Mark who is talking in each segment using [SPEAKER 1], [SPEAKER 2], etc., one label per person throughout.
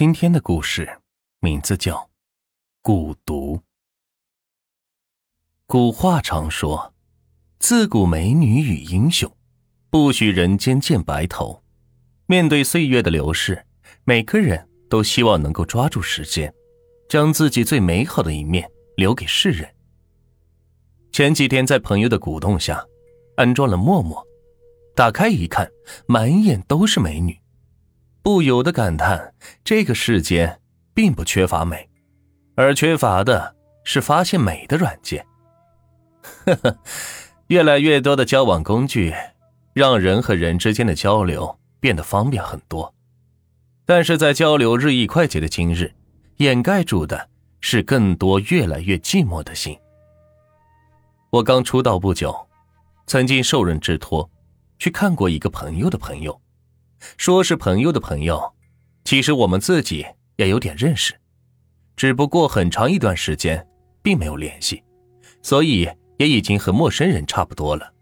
[SPEAKER 1] 今天的故事名字叫《蛊毒》。古话常说：“自古美女与英雄，不许人间见白头。”面对岁月的流逝，每个人都希望能够抓住时间，将自己最美好的一面留给世人。前几天在朋友的鼓动下，安装了陌陌，打开一看，满眼都是美女。不由得感叹，这个世间并不缺乏美，而缺乏的是发现美的软件。呵呵，越来越多的交往工具，让人和人之间的交流变得方便很多。但是在交流日益快捷的今日，掩盖住的是更多越来越寂寞的心。我刚出道不久，曾经受人之托，去看过一个朋友的朋友。说是朋友的朋友，其实我们自己也有点认识，只不过很长一段时间并没有联系，所以也已经和陌生人差不多了。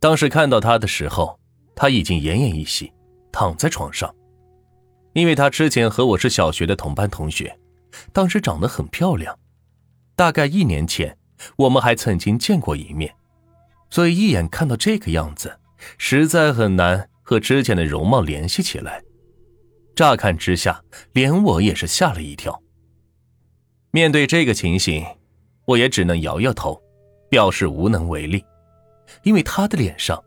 [SPEAKER 1] 当时看到他的时候，他已经奄奄一息，躺在床上。因为他之前和我是小学的同班同学，当时长得很漂亮，大概一年前我们还曾经见过一面，所以一眼看到这个样子，实在很难。和之前的容貌联系起来，乍看之下，连我也是吓了一跳。面对这个情形，我也只能摇摇头，表示无能为力。因为他的脸上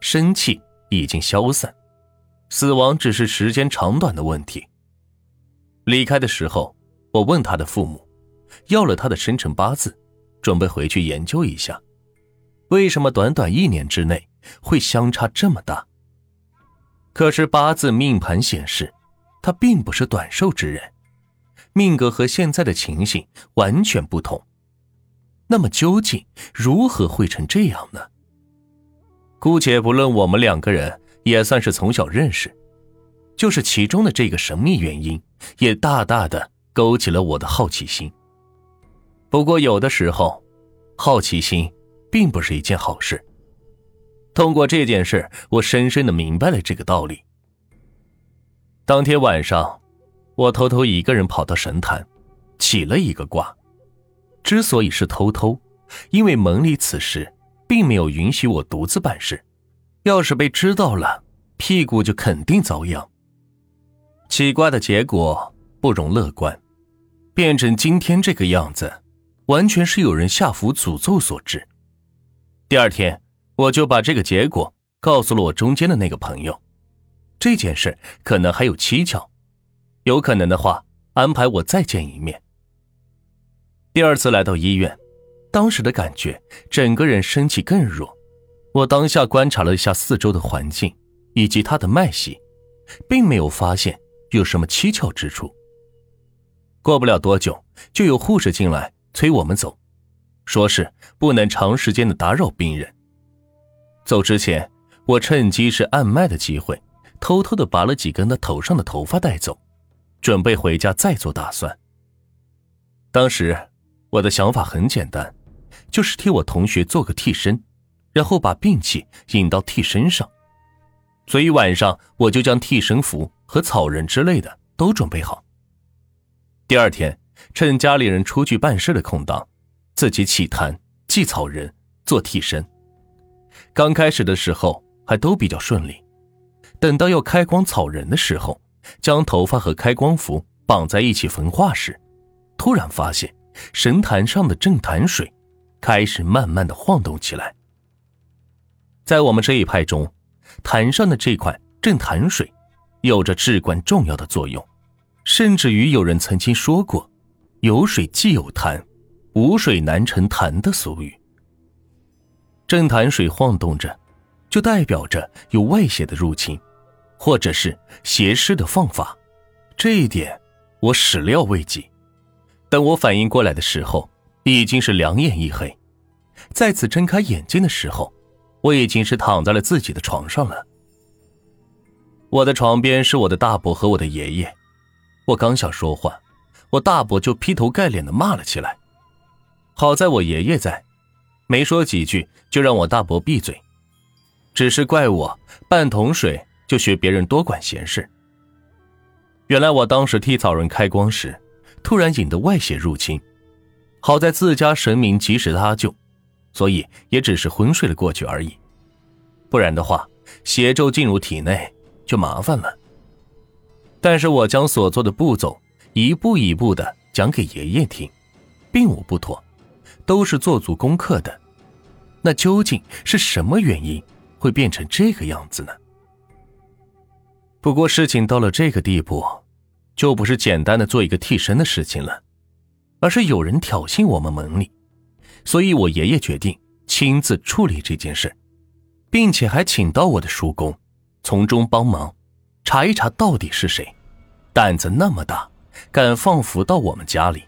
[SPEAKER 1] 生气已经消散，死亡只是时间长短的问题。离开的时候，我问他的父母，要了他的生辰八字，准备回去研究一下，为什么短短一年之内会相差这么大。可是八字命盘显示，他并不是短寿之人，命格和现在的情形完全不同。那么究竟如何会成这样呢？姑且不论我们两个人也算是从小认识，就是其中的这个神秘原因，也大大的勾起了我的好奇心。不过有的时候，好奇心并不是一件好事。通过这件事，我深深的明白了这个道理。当天晚上，我偷偷一个人跑到神坛，起了一个卦。之所以是偷偷，因为门里此时并没有允许我独自办事，要是被知道了，屁股就肯定遭殃。起卦的结果不容乐观，变成今天这个样子，完全是有人下符诅咒所致。第二天。我就把这个结果告诉了我中间的那个朋友，这件事可能还有蹊跷，有可能的话安排我再见一面。第二次来到医院，当时的感觉整个人生气更弱。我当下观察了一下四周的环境以及他的脉息，并没有发现有什么蹊跷之处。过不了多久，就有护士进来催我们走，说是不能长时间的打扰病人。走之前，我趁机是按脉的机会，偷偷的拔了几根他头上的头发带走，准备回家再做打算。当时我的想法很简单，就是替我同学做个替身，然后把病气引到替身上。所以晚上我就将替身符和草人之类的都准备好。第二天，趁家里人出去办事的空档，自己起坛祭草人做替身。刚开始的时候还都比较顺利，等到要开光草人的时候，将头发和开光符绑在一起焚化时，突然发现神坛上的正坛水开始慢慢的晃动起来。在我们这一派中，坛上的这款正坛水有着至关重要的作用，甚至于有人曾经说过“有水即有坛，无水难成坛”的俗语。正潭水晃动着，就代表着有外邪的入侵，或者是邪师的放法。这一点我始料未及。等我反应过来的时候，已经是两眼一黑。再次睁开眼睛的时候，我已经是躺在了自己的床上了。我的床边是我的大伯和我的爷爷。我刚想说话，我大伯就劈头盖脸的骂了起来。好在我爷爷在。没说几句，就让我大伯闭嘴，只是怪我半桶水就学别人多管闲事。原来我当时替草人开光时，突然引得外邪入侵，好在自家神明及时搭救，所以也只是昏睡了过去而已。不然的话，邪咒进入体内就麻烦了。但是我将所做的步骤一步一步的讲给爷爷听，并无不妥，都是做足功课的。那究竟是什么原因会变成这个样子呢？不过事情到了这个地步，就不是简单的做一个替身的事情了，而是有人挑衅我们门里，所以我爷爷决定亲自处理这件事，并且还请到我的叔公从中帮忙，查一查到底是谁，胆子那么大，敢放符到我们家里。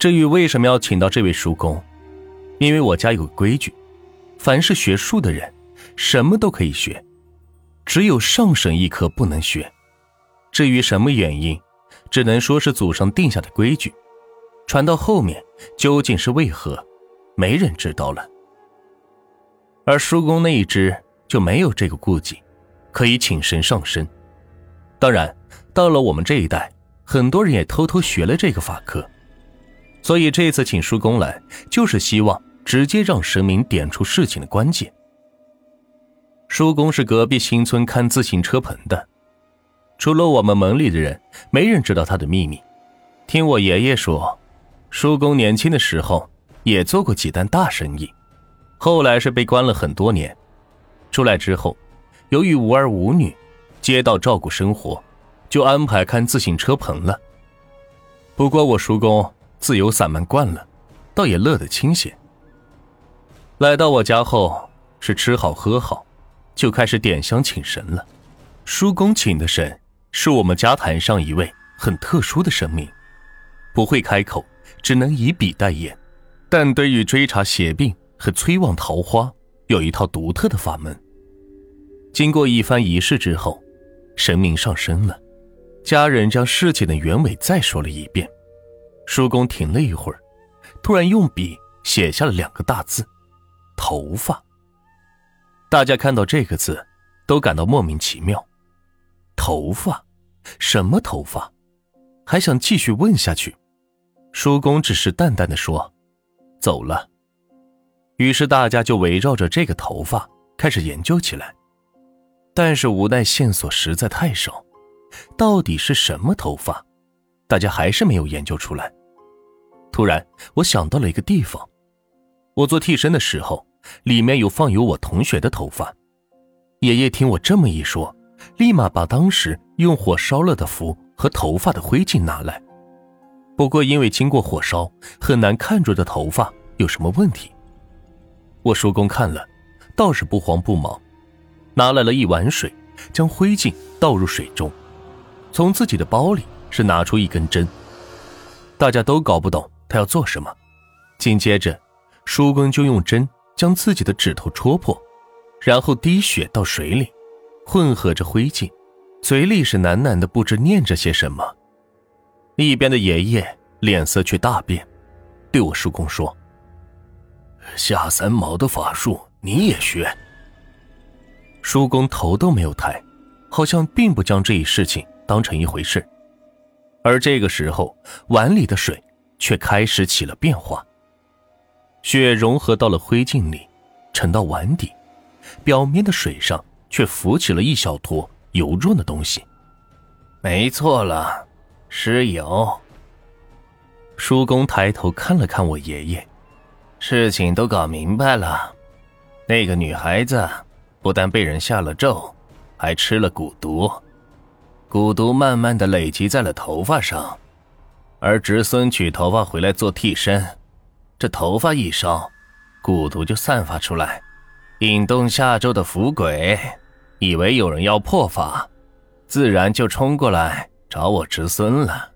[SPEAKER 1] 至于为什么要请到这位叔公，因为我家有规矩，凡是学术的人，什么都可以学。只有上神一科不能学，至于什么原因，只能说是祖上定下的规矩，传到后面究竟是为何，没人知道了。而叔公那一支就没有这个顾忌，可以请神上身。当然，到了我们这一代，很多人也偷偷学了这个法科，所以这次请叔公来，就是希望直接让神明点出事情的关键。叔公是隔壁新村看自行车棚的，除了我们门里的人，没人知道他的秘密。听我爷爷说，叔公年轻的时候也做过几单大生意，后来是被关了很多年。出来之后，由于无儿无女，街道照顾生活，就安排看自行车棚了。不过我叔公自由散漫惯了，倒也乐得清闲。来到我家后，是吃好喝好。就开始点香请神了。叔公请的神是我们家坛上一位很特殊的神明，不会开口，只能以笔代言，但对于追查邪病和催旺桃花有一套独特的法门。经过一番仪式之后，神明上身了，家人将事情的原委再说了一遍。叔公停了一会儿，突然用笔写下了两个大字：“头发。”大家看到这个字，都感到莫名其妙。头发，什么头发？还想继续问下去，叔公只是淡淡的说：“走了。”于是大家就围绕着这个头发开始研究起来。但是无奈线索实在太少，到底是什么头发？大家还是没有研究出来。突然，我想到了一个地方，我做替身的时候。里面有放有我同学的头发，爷爷听我这么一说，立马把当时用火烧了的符和头发的灰烬拿来。不过因为经过火烧，很难看出的头发有什么问题。我叔公看了，倒是不慌不忙，拿来了一碗水，将灰烬倒入水中，从自己的包里是拿出一根针。大家都搞不懂他要做什么，紧接着，叔公就用针。将自己的指头戳破，然后滴血到水里，混合着灰烬，嘴里是喃喃的不知念着些什么。一边的爷爷脸色却大变，对我叔公说：“下三毛的法术你也学？”叔公头都没有抬，好像并不将这一事情当成一回事。而这个时候，碗里的水却开始起了变化。血融合到了灰烬里，沉到碗底，表面的水上却浮起了一小坨油润的东西。没错了，尸油。叔公抬头看了看我爷爷，事情都搞明白了。那个女孩子不但被人下了咒，还吃了蛊毒，蛊毒慢慢的累积在了头发上，而侄孙取头发回来做替身。这头发一烧，蛊毒就散发出来，引动下周的符鬼，以为有人要破法，自然就冲过来找我侄孙了。